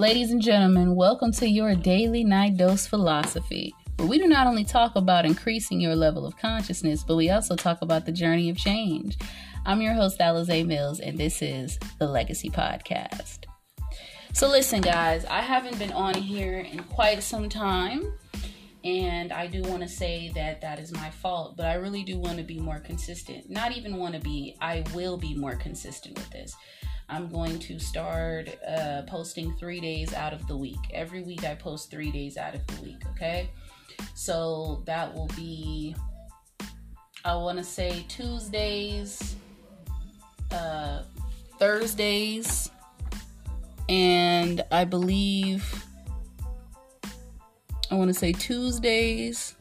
Ladies and gentlemen, welcome to your daily night dose philosophy, where we do not only talk about increasing your level of consciousness, but we also talk about the journey of change. I'm your host, Alize Mills, and this is the Legacy Podcast. So, listen, guys, I haven't been on here in quite some time, and I do want to say that that is my fault, but I really do want to be more consistent. Not even want to be, I will be more consistent with this. I'm going to start uh, posting three days out of the week. Every week I post three days out of the week, okay? So that will be, I want to say Tuesdays, uh, Thursdays, and I believe I want to say Tuesdays,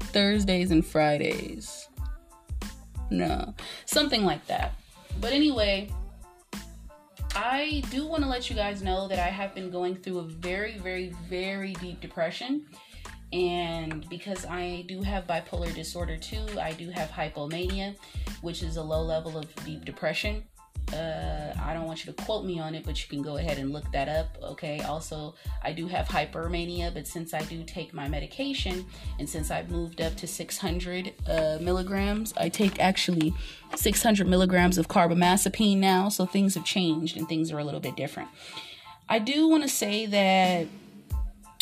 Thursdays, and Fridays. No, something like that. But anyway, I do want to let you guys know that I have been going through a very, very, very deep depression. And because I do have bipolar disorder too, I do have hypomania, which is a low level of deep depression. Uh, I don't want you to quote me on it, but you can go ahead and look that up. Okay. Also, I do have hypermania, but since I do take my medication and since I've moved up to 600 uh, milligrams, I take actually 600 milligrams of carbamazepine now. So things have changed and things are a little bit different. I do want to say that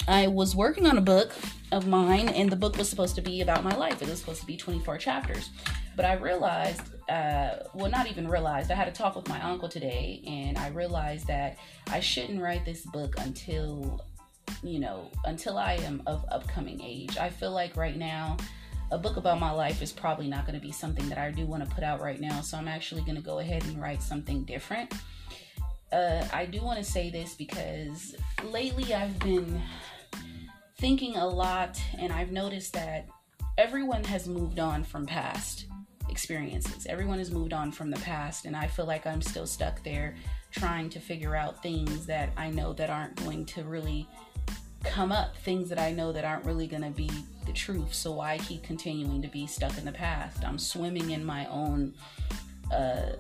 I was working on a book of mine, and the book was supposed to be about my life. It was supposed to be 24 chapters. But I realized, uh, well, not even realized, I had a talk with my uncle today, and I realized that I shouldn't write this book until, you know, until I am of upcoming age. I feel like right now, a book about my life is probably not going to be something that I do want to put out right now. So I'm actually going to go ahead and write something different. Uh, I do want to say this because lately I've been thinking a lot, and I've noticed that everyone has moved on from past experiences. Everyone has moved on from the past, and I feel like I'm still stuck there trying to figure out things that I know that aren't going to really come up, things that I know that aren't really going to be the truth. So why keep continuing to be stuck in the past? I'm swimming in my own uh,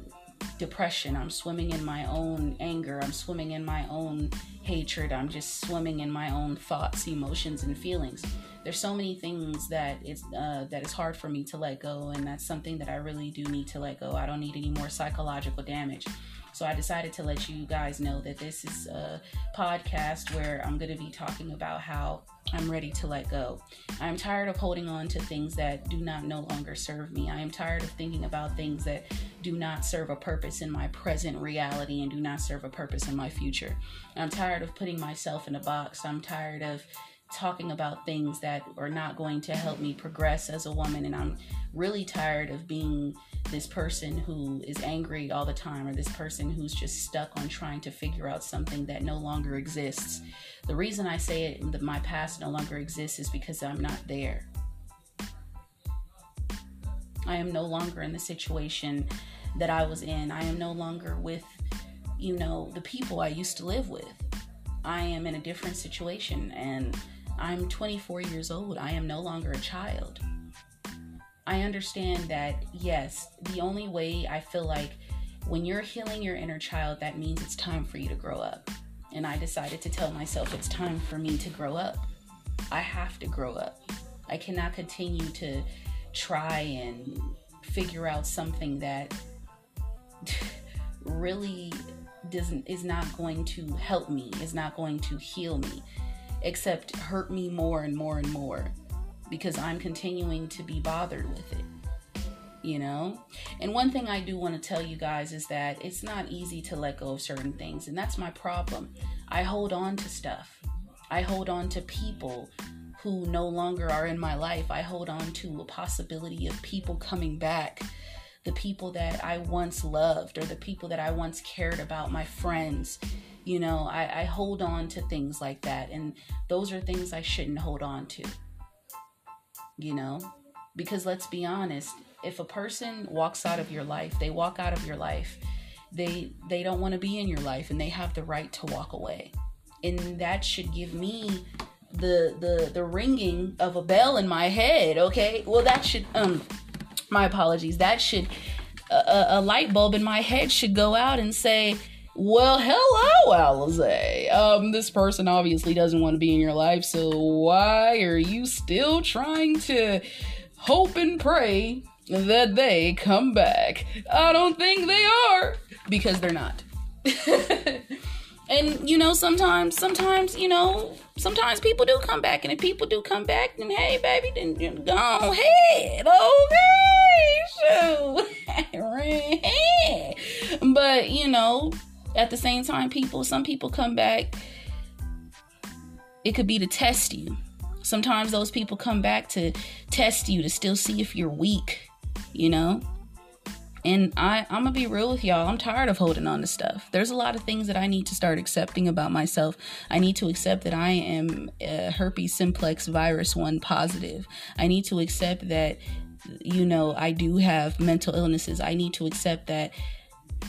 depression. I'm swimming in my own anger. I'm swimming in my own hatred. I'm just swimming in my own thoughts, emotions, and feelings there's so many things that it's uh, that it's hard for me to let go, and that's something that I really do need to let go. I don't need any more psychological damage. So I decided to let you guys know that this is a podcast where I'm going to be talking about how I'm ready to let go. I'm tired of holding on to things that do not no longer serve me. I am tired of thinking about things that do not serve a purpose in my present reality and do not serve a purpose in my future. I'm tired of putting myself in a box. I'm tired of talking about things that are not going to help me progress as a woman and I'm really tired of being this person who is angry all the time or this person who's just stuck on trying to figure out something that no longer exists. The reason I say it that my past no longer exists is because I'm not there. I am no longer in the situation that I was in. I am no longer with, you know, the people I used to live with. I am in a different situation and I'm 24 years old. I am no longer a child. I understand that, yes, the only way I feel like when you're healing your inner child, that means it's time for you to grow up. And I decided to tell myself it's time for me to grow up. I have to grow up. I cannot continue to try and figure out something that really doesn't is not going to help me, is not going to heal me except hurt me more and more and more because I'm continuing to be bothered with it. You know? And one thing I do want to tell you guys is that it's not easy to let go of certain things, and that's my problem. I hold on to stuff. I hold on to people who no longer are in my life. I hold on to a possibility of people coming back the people that I once loved or the people that I once cared about, my friends. You know, I, I hold on to things like that. And those are things I shouldn't hold on to. You know? Because let's be honest, if a person walks out of your life, they walk out of your life. They they don't want to be in your life and they have the right to walk away. And that should give me the the the ringing of a bell in my head, okay? Well, that should um my apologies. That should a, a light bulb in my head should go out and say, Well, hello, Alize. Um, this person obviously doesn't want to be in your life, so why are you still trying to hope and pray that they come back? I don't think they are because they're not. and you know, sometimes, sometimes, you know, sometimes people do come back, and if people do come back, then hey, baby, then, then go ahead, okay, sure. but you know, at the same time, people, some people come back. It could be to test you. Sometimes those people come back to test you to still see if you're weak, you know? And I, I'm gonna be real with y'all. I'm tired of holding on to stuff. There's a lot of things that I need to start accepting about myself. I need to accept that I am a herpes simplex virus one positive. I need to accept that, you know, I do have mental illnesses. I need to accept that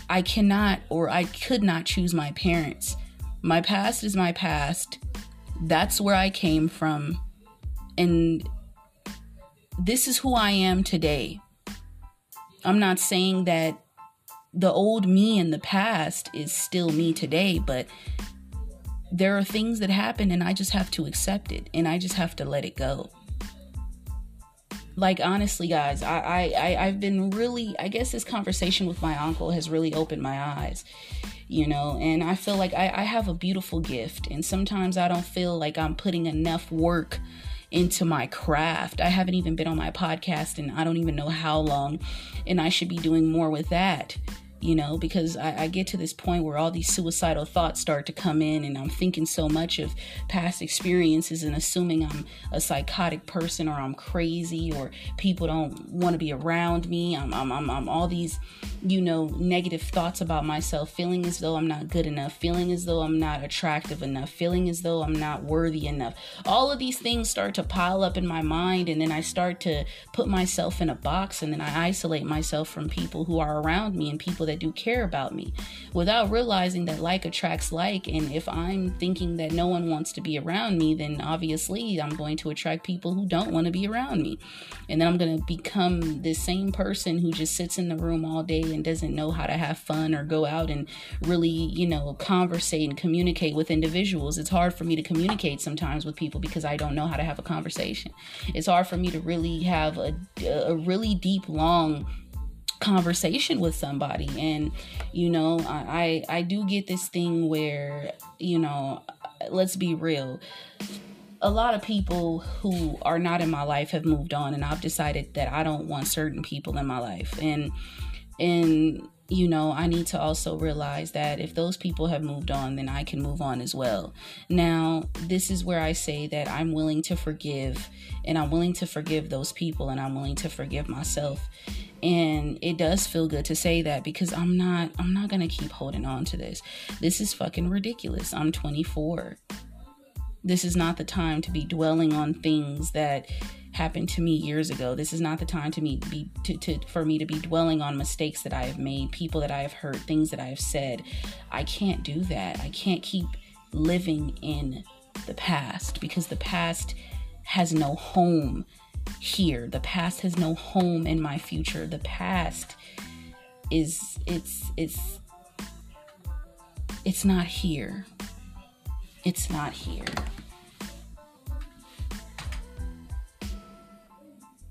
I cannot or I could not choose my parents. My past is my past. That's where I came from. And this is who I am today. I'm not saying that the old me in the past is still me today, but there are things that happen and I just have to accept it and I just have to let it go like honestly guys I, I i've been really i guess this conversation with my uncle has really opened my eyes you know and i feel like I, I have a beautiful gift. And sometimes i don't feel like i'm putting enough work into my craft. I haven't even been on my podcast and i don't even know how long and i should be doing more with that you know, because I, I, get to this point where all these suicidal thoughts start to come in, and I'm thinking so much of past experiences and assuming I'm a psychotic person or I'm crazy or people don't want to be around me. I'm, I'm, I'm, I'm all these, you know, negative thoughts about myself, feeling as though I'm not good enough, feeling as though I'm not attractive enough, feeling as though I'm not worthy enough. All of these things start to pile up in my mind, and then I start to put myself in a box, and then I isolate myself from people who are around me and people that that do care about me without realizing that like attracts like. And if I'm thinking that no one wants to be around me, then obviously I'm going to attract people who don't want to be around me. And then I'm going to become the same person who just sits in the room all day and doesn't know how to have fun or go out and really, you know, conversate and communicate with individuals. It's hard for me to communicate sometimes with people because I don't know how to have a conversation. It's hard for me to really have a, a really deep, long conversation with somebody. And you know I, I do get this thing where you know let's be real. A lot of people who are not in my life have moved on and i've decided that i don't want certain people in my life. And and you know, I need to also realize that if those people have moved on, then I can move on as well. Now, this is where I say that I'm willing to forgive and I'm willing to forgive those people and I'm willing to forgive myself. And it does feel good to say that because i'm not i'm not gonna keep holding on to this. This is fucking ridiculous. I'm 24 this is not the time to be dwelling on things that happened to me years ago this is not the time to me be to, to for me to be dwelling on mistakes that i have made people that i have hurt things that i have said i can't do that i can't keep living in the past because the past has no home here. The past has no home in my future. The past is it's it's it's not here. It's not here.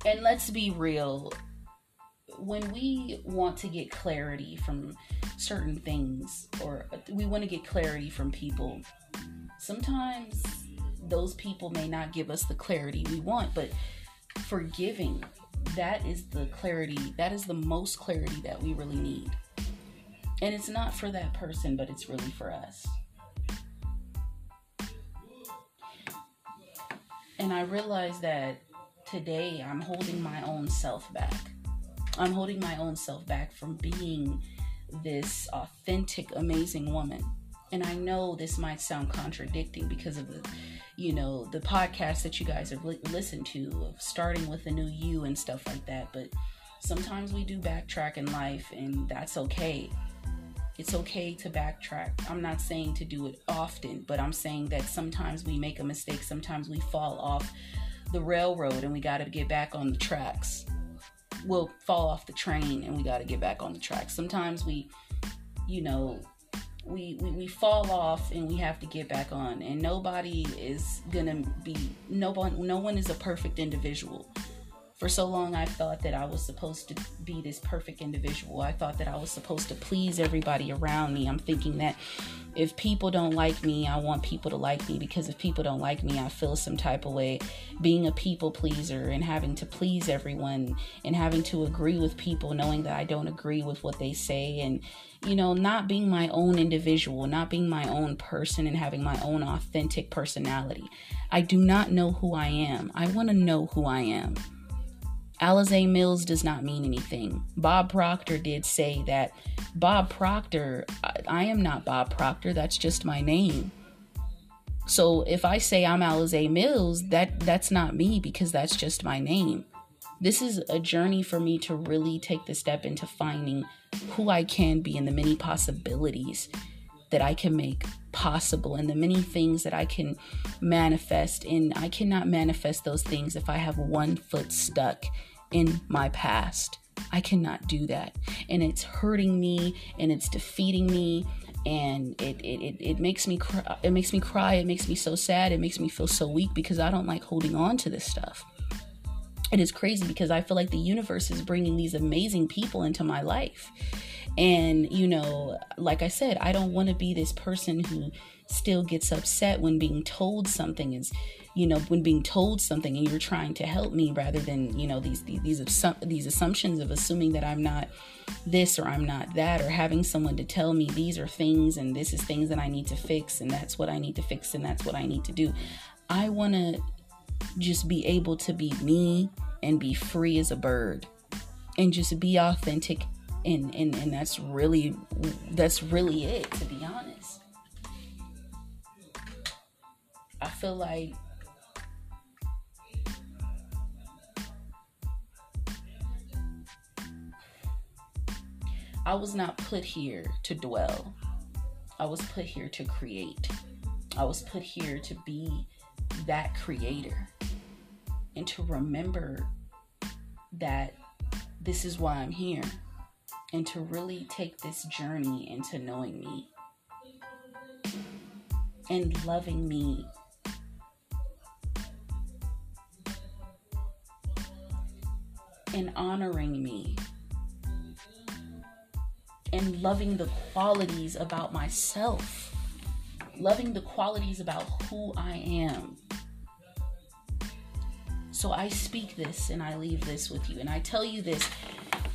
And let's be real. When we want to get clarity from certain things or we want to get clarity from people, sometimes those people may not give us the clarity we want, but forgiving that is the clarity that is the most clarity that we really need and it's not for that person but it's really for us and i realize that today i'm holding my own self back. I'm holding my own self back from being this authentic amazing woman. And i know this might sound contradicting because of the you know the podcast that you guys have li- listened to of starting with a new you and stuff like that but sometimes we do backtrack in life and that's okay. It's okay to backtrack. I'm not saying to do it often but i'm saying that sometimes we make a mistake sometimes we fall off the railroad and we got to get back on the tracks. We'll fall off the train and we got to get back on the tracks. Sometimes we you know we, we we fall off and we have to get back on. And nobody is gonna be no one no one is a perfect individual for so long I thought that I was supposed to be this perfect individual. I thought that I was supposed to please everybody around me. I'm thinking that if people don't like me, I want people to like me because if people don't like me, I feel some type of way. Being a people pleaser and having to please everyone and having to agree with people, knowing that I don't agree with what they say, and you know, not being my own individual, not being my own person, and having my own authentic personality. I do not know who I am. I want to know who I am. Alize Mills does not mean anything. Bob Proctor did say that Bob Proctor, I, I, am not Bob Proctor, that's just my name. So if I say I'm Alize Mills, that that's not me because that's just my name. This is a journey for me to really take the step into finding who I can be and the many possibilities that I can make possible and the many things that I can manifest. And I cannot manifest those things if I have one foot stuck in my past. I cannot do that. And it's hurting me and it's defeating me and it, it, it, it makes me cry it makes me cry it makes me so sad it makes me feel so weak because i don't like holding on to this stuff it is crazy because i feel like the universe is bringing these amazing people into my life and, you know, like I said, I don't want to be this person who still gets upset when being told something is, you know, when being told something and you're trying to help me rather than, you know, these these these, these assumptions of assuming that I'm not this or I'm not that or having someone to tell me these are things and this is things that I need to fix and that's what I need to fix and that's what I need to do. I want to just be able to be me and be free as a bird and just be authentic and and and that's really that's really it to be honest i feel like i was not put here to dwell i was put here to create i was put here to be that creator and to remember that this is why i'm here and to really take this journey into knowing me and loving me. And honoring me and loving the qualities about myself, loving the qualities about who I am. So I speak this and I leave this with you. And I tell you this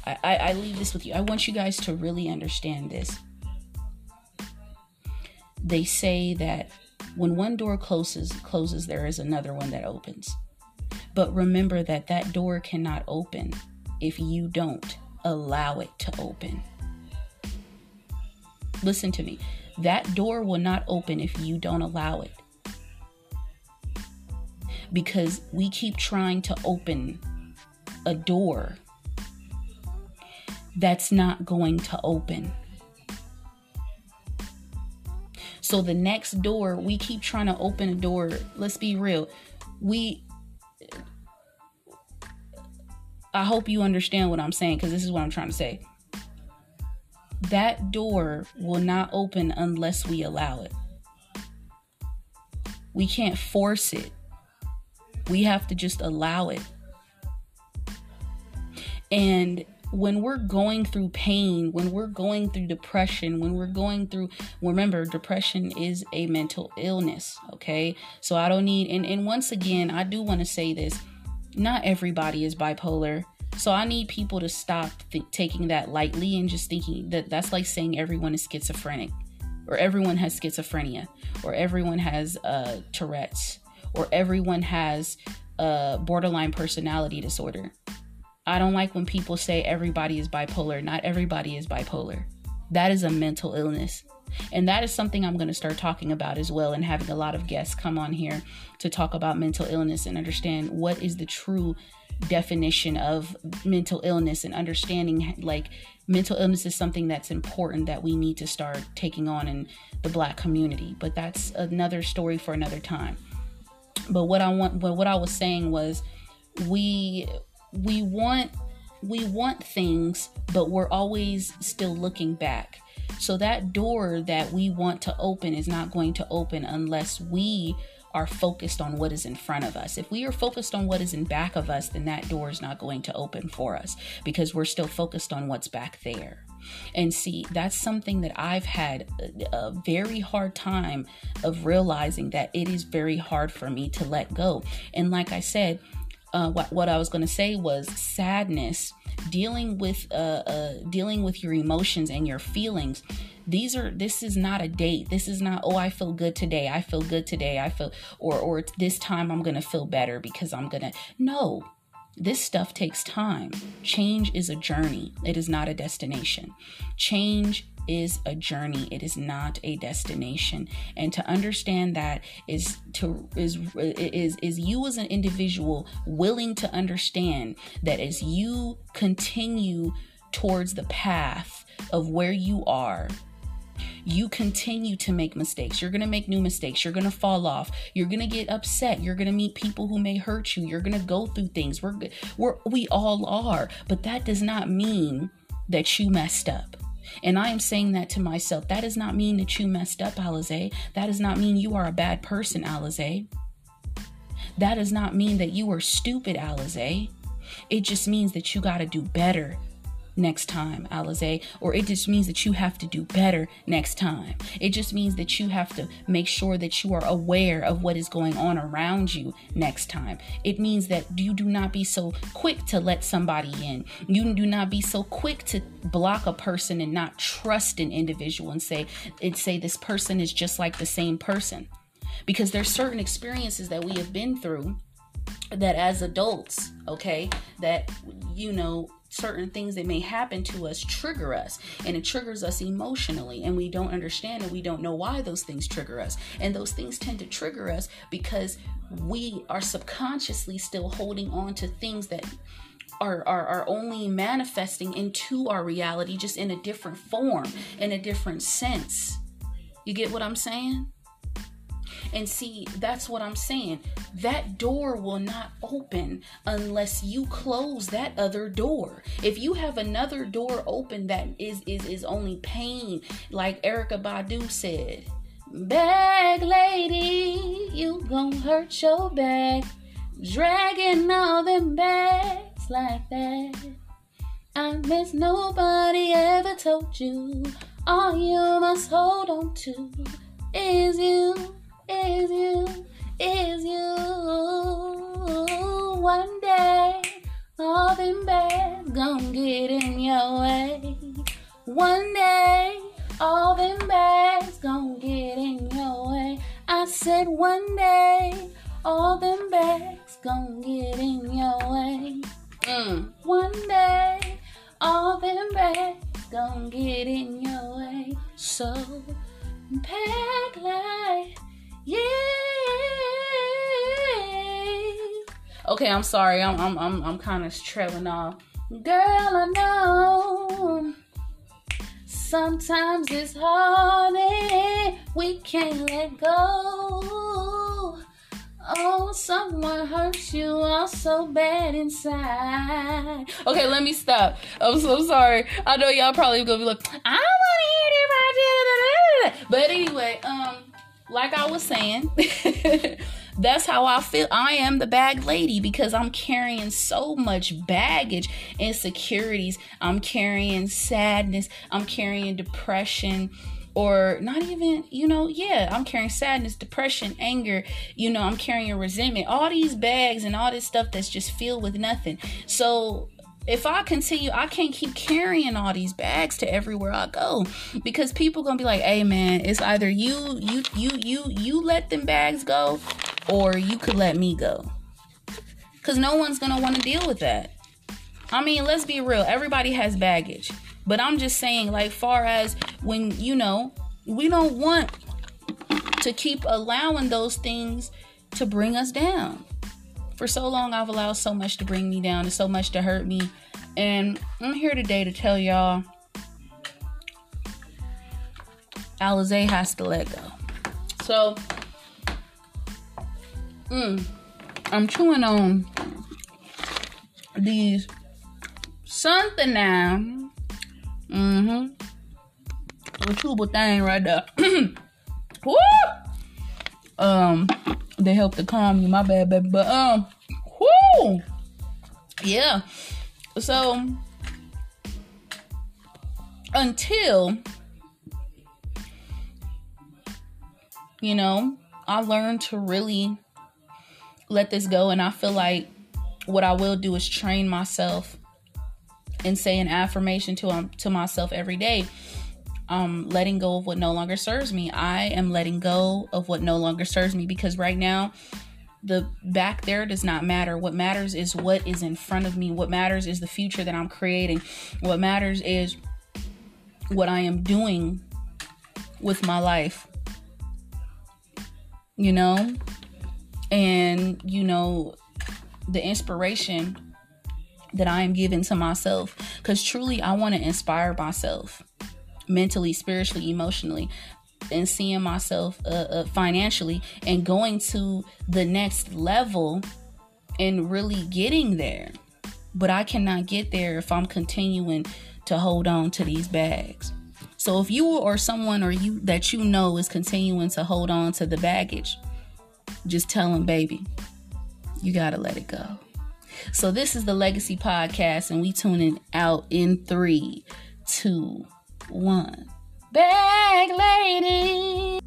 I, I leave this with you. I want you guys to really understand this. They say that when one door closes, closes, there is another one that opens. But remember that that door cannot open if you don't allow it to open. Listen to me. That door will not open if you don't allow it. Because we keep trying to open a door that's not going to open. So the next door, we keep trying to open a door. Let's be real. We I hope you understand what I'm saying because this is what I'm trying to say. That door will not open unless we allow it. We can't force it. We have to just allow it. And when we're going through pain, when we're going through depression, when we're going through, remember, depression is a mental illness, okay? So I don't need, and, and once again, I do want to say this not everybody is bipolar. So I need people to stop th- taking that lightly and just thinking that that's like saying everyone is schizophrenic or everyone has schizophrenia or everyone has uh, Tourette's or everyone has a borderline personality disorder. I don't like when people say everybody is bipolar. Not everybody is bipolar. That is a mental illness. And that is something I'm going to start talking about as well and having a lot of guests come on here to talk about mental illness and understand what is the true definition of mental illness and understanding like mental illness is something that's important that we need to start taking on in the black community. But that's another story for another time. But what I want what I was saying was we we want we want things but we're always still looking back So that door that we want to open is not going to open unless we are focused on what is in front of us. If we are focused on what is in back of us, then that door is not going to open for us because we're still focused on what's back there. And see, that's something that I've had a, very hard time of realizing that it is very hard for me to let go. And like I said, uh, what what I was going to say was sadness, dealing with uh, uh, dealing with your emotions and your feelings. These are this is not a date. This is not oh I feel good today. I feel good today. I feel or or this time I'm gonna feel better because I'm gonna no. This stuff takes time. Change is a journey. It is not a destination. Change is a journey it is not a destination and to understand that is to is is is you as an individual willing to understand that as you continue towards the path of where you are you continue to make mistakes. You're going to make new mistakes. You're going to fall off. You're going to get upset. You're going to meet people who may hurt you. You're going to go through things. We're, we're we all are, but that does not mean that you messed up. And I am saying that to myself. That does not mean that you messed up, Alize. That does not mean you are a bad person, Alize. That does not mean that you are stupid, Alize. It just means that you got to do better next time, Alize, or it just means that you have to do better next time. It just means that you have to make sure that you are aware of what is going on around you next time. It means that you do not be so quick to let somebody in. You do not be so quick to block a person and not trust an individual and say and say this person is just like the same person. Because there's certain experiences that we have been through that as adults, okay, that you know certain things that may happen to us trigger us and it triggers us emotionally and we don't understand and we don't know why those things trigger us. And those things tend to trigger us because we are subconsciously still holding on to things that are, are, are only manifesting into our reality just in a different form in a different sense. You get what i'm saying and see, that's what I'm saying. That door will not open unless you close that other door. If you have another door open that is is is only pain, like Erykah Badu said. Bag lady, you gon' hurt your back. Dragging all them bags like that. I miss nobody ever told you. All you must hold on to is you is you, is you. One day, all them bags gon' get in your way. One day, all them bags gon' get in your way. I said one day, all them bags gon' get in your way. Mm. One day, all them bags gon' get in your way. So, pack like yeah. Okay, I'm sorry. I'm I'm I'm, I'm kind of trailing off. Girl, I know sometimes it's hard and we can't let go. Oh, someone hurts you all so bad inside. Okay, let me stop. I'm so sorry. I know y'all probably gonna be like, I want to hear it. But anyway, um like I was saying, that's how I feel. I am the bag lady because I'm carrying so much baggage, insecurities. I'm carrying sadness. I'm carrying depression or not even, you know, yeah, I'm carrying sadness, depression, anger, you know, I'm carrying resentment, all these bags and all this stuff that's just filled with nothing. So if I continue, I can't keep carrying all these bags to everywhere I go because people gonna be like, "Hey, man, it's either you, you, you, you, you let them bags go, or you could let me go." Cause no one's gonna want to deal with that. I mean, let's be real. Everybody has baggage, but I'm just saying, like, far as when you know, we don't want to keep allowing those things to bring us down for so long I've allowed so much to bring me down and so much to hurt me. And I'm here today to tell y'all Alize has to let go. So mm, I'm chewing on these something now. Mm-hmm. A tubal thing right there. Woo! Um, they help to calm you. My bad, baby. But um, whoo, yeah. So until you know, I learned to really let this go, and I feel like what I will do is train myself and say an affirmation to um, to myself every day. Um, letting go of what no longer serves me. I am letting go of what no longer serves me because right now, the back there does not matter. What matters is what is in front of me. What matters is the future that I'm creating. What matters is what I am doing with my life. You know? And, you know, the inspiration that I am giving to myself. Because truly, I want to inspire myself mentally, spiritually, emotionally, and seeing myself uh, uh, financially and going to the next level and really getting there. But I cannot get there if I'm continuing to hold on to these bags. So if you or someone or you that you know is continuing to hold on to the baggage, just tell them, baby, you got to let it go. So this is the Legacy Podcast, and we tuning out in three, two, one. Bag lady.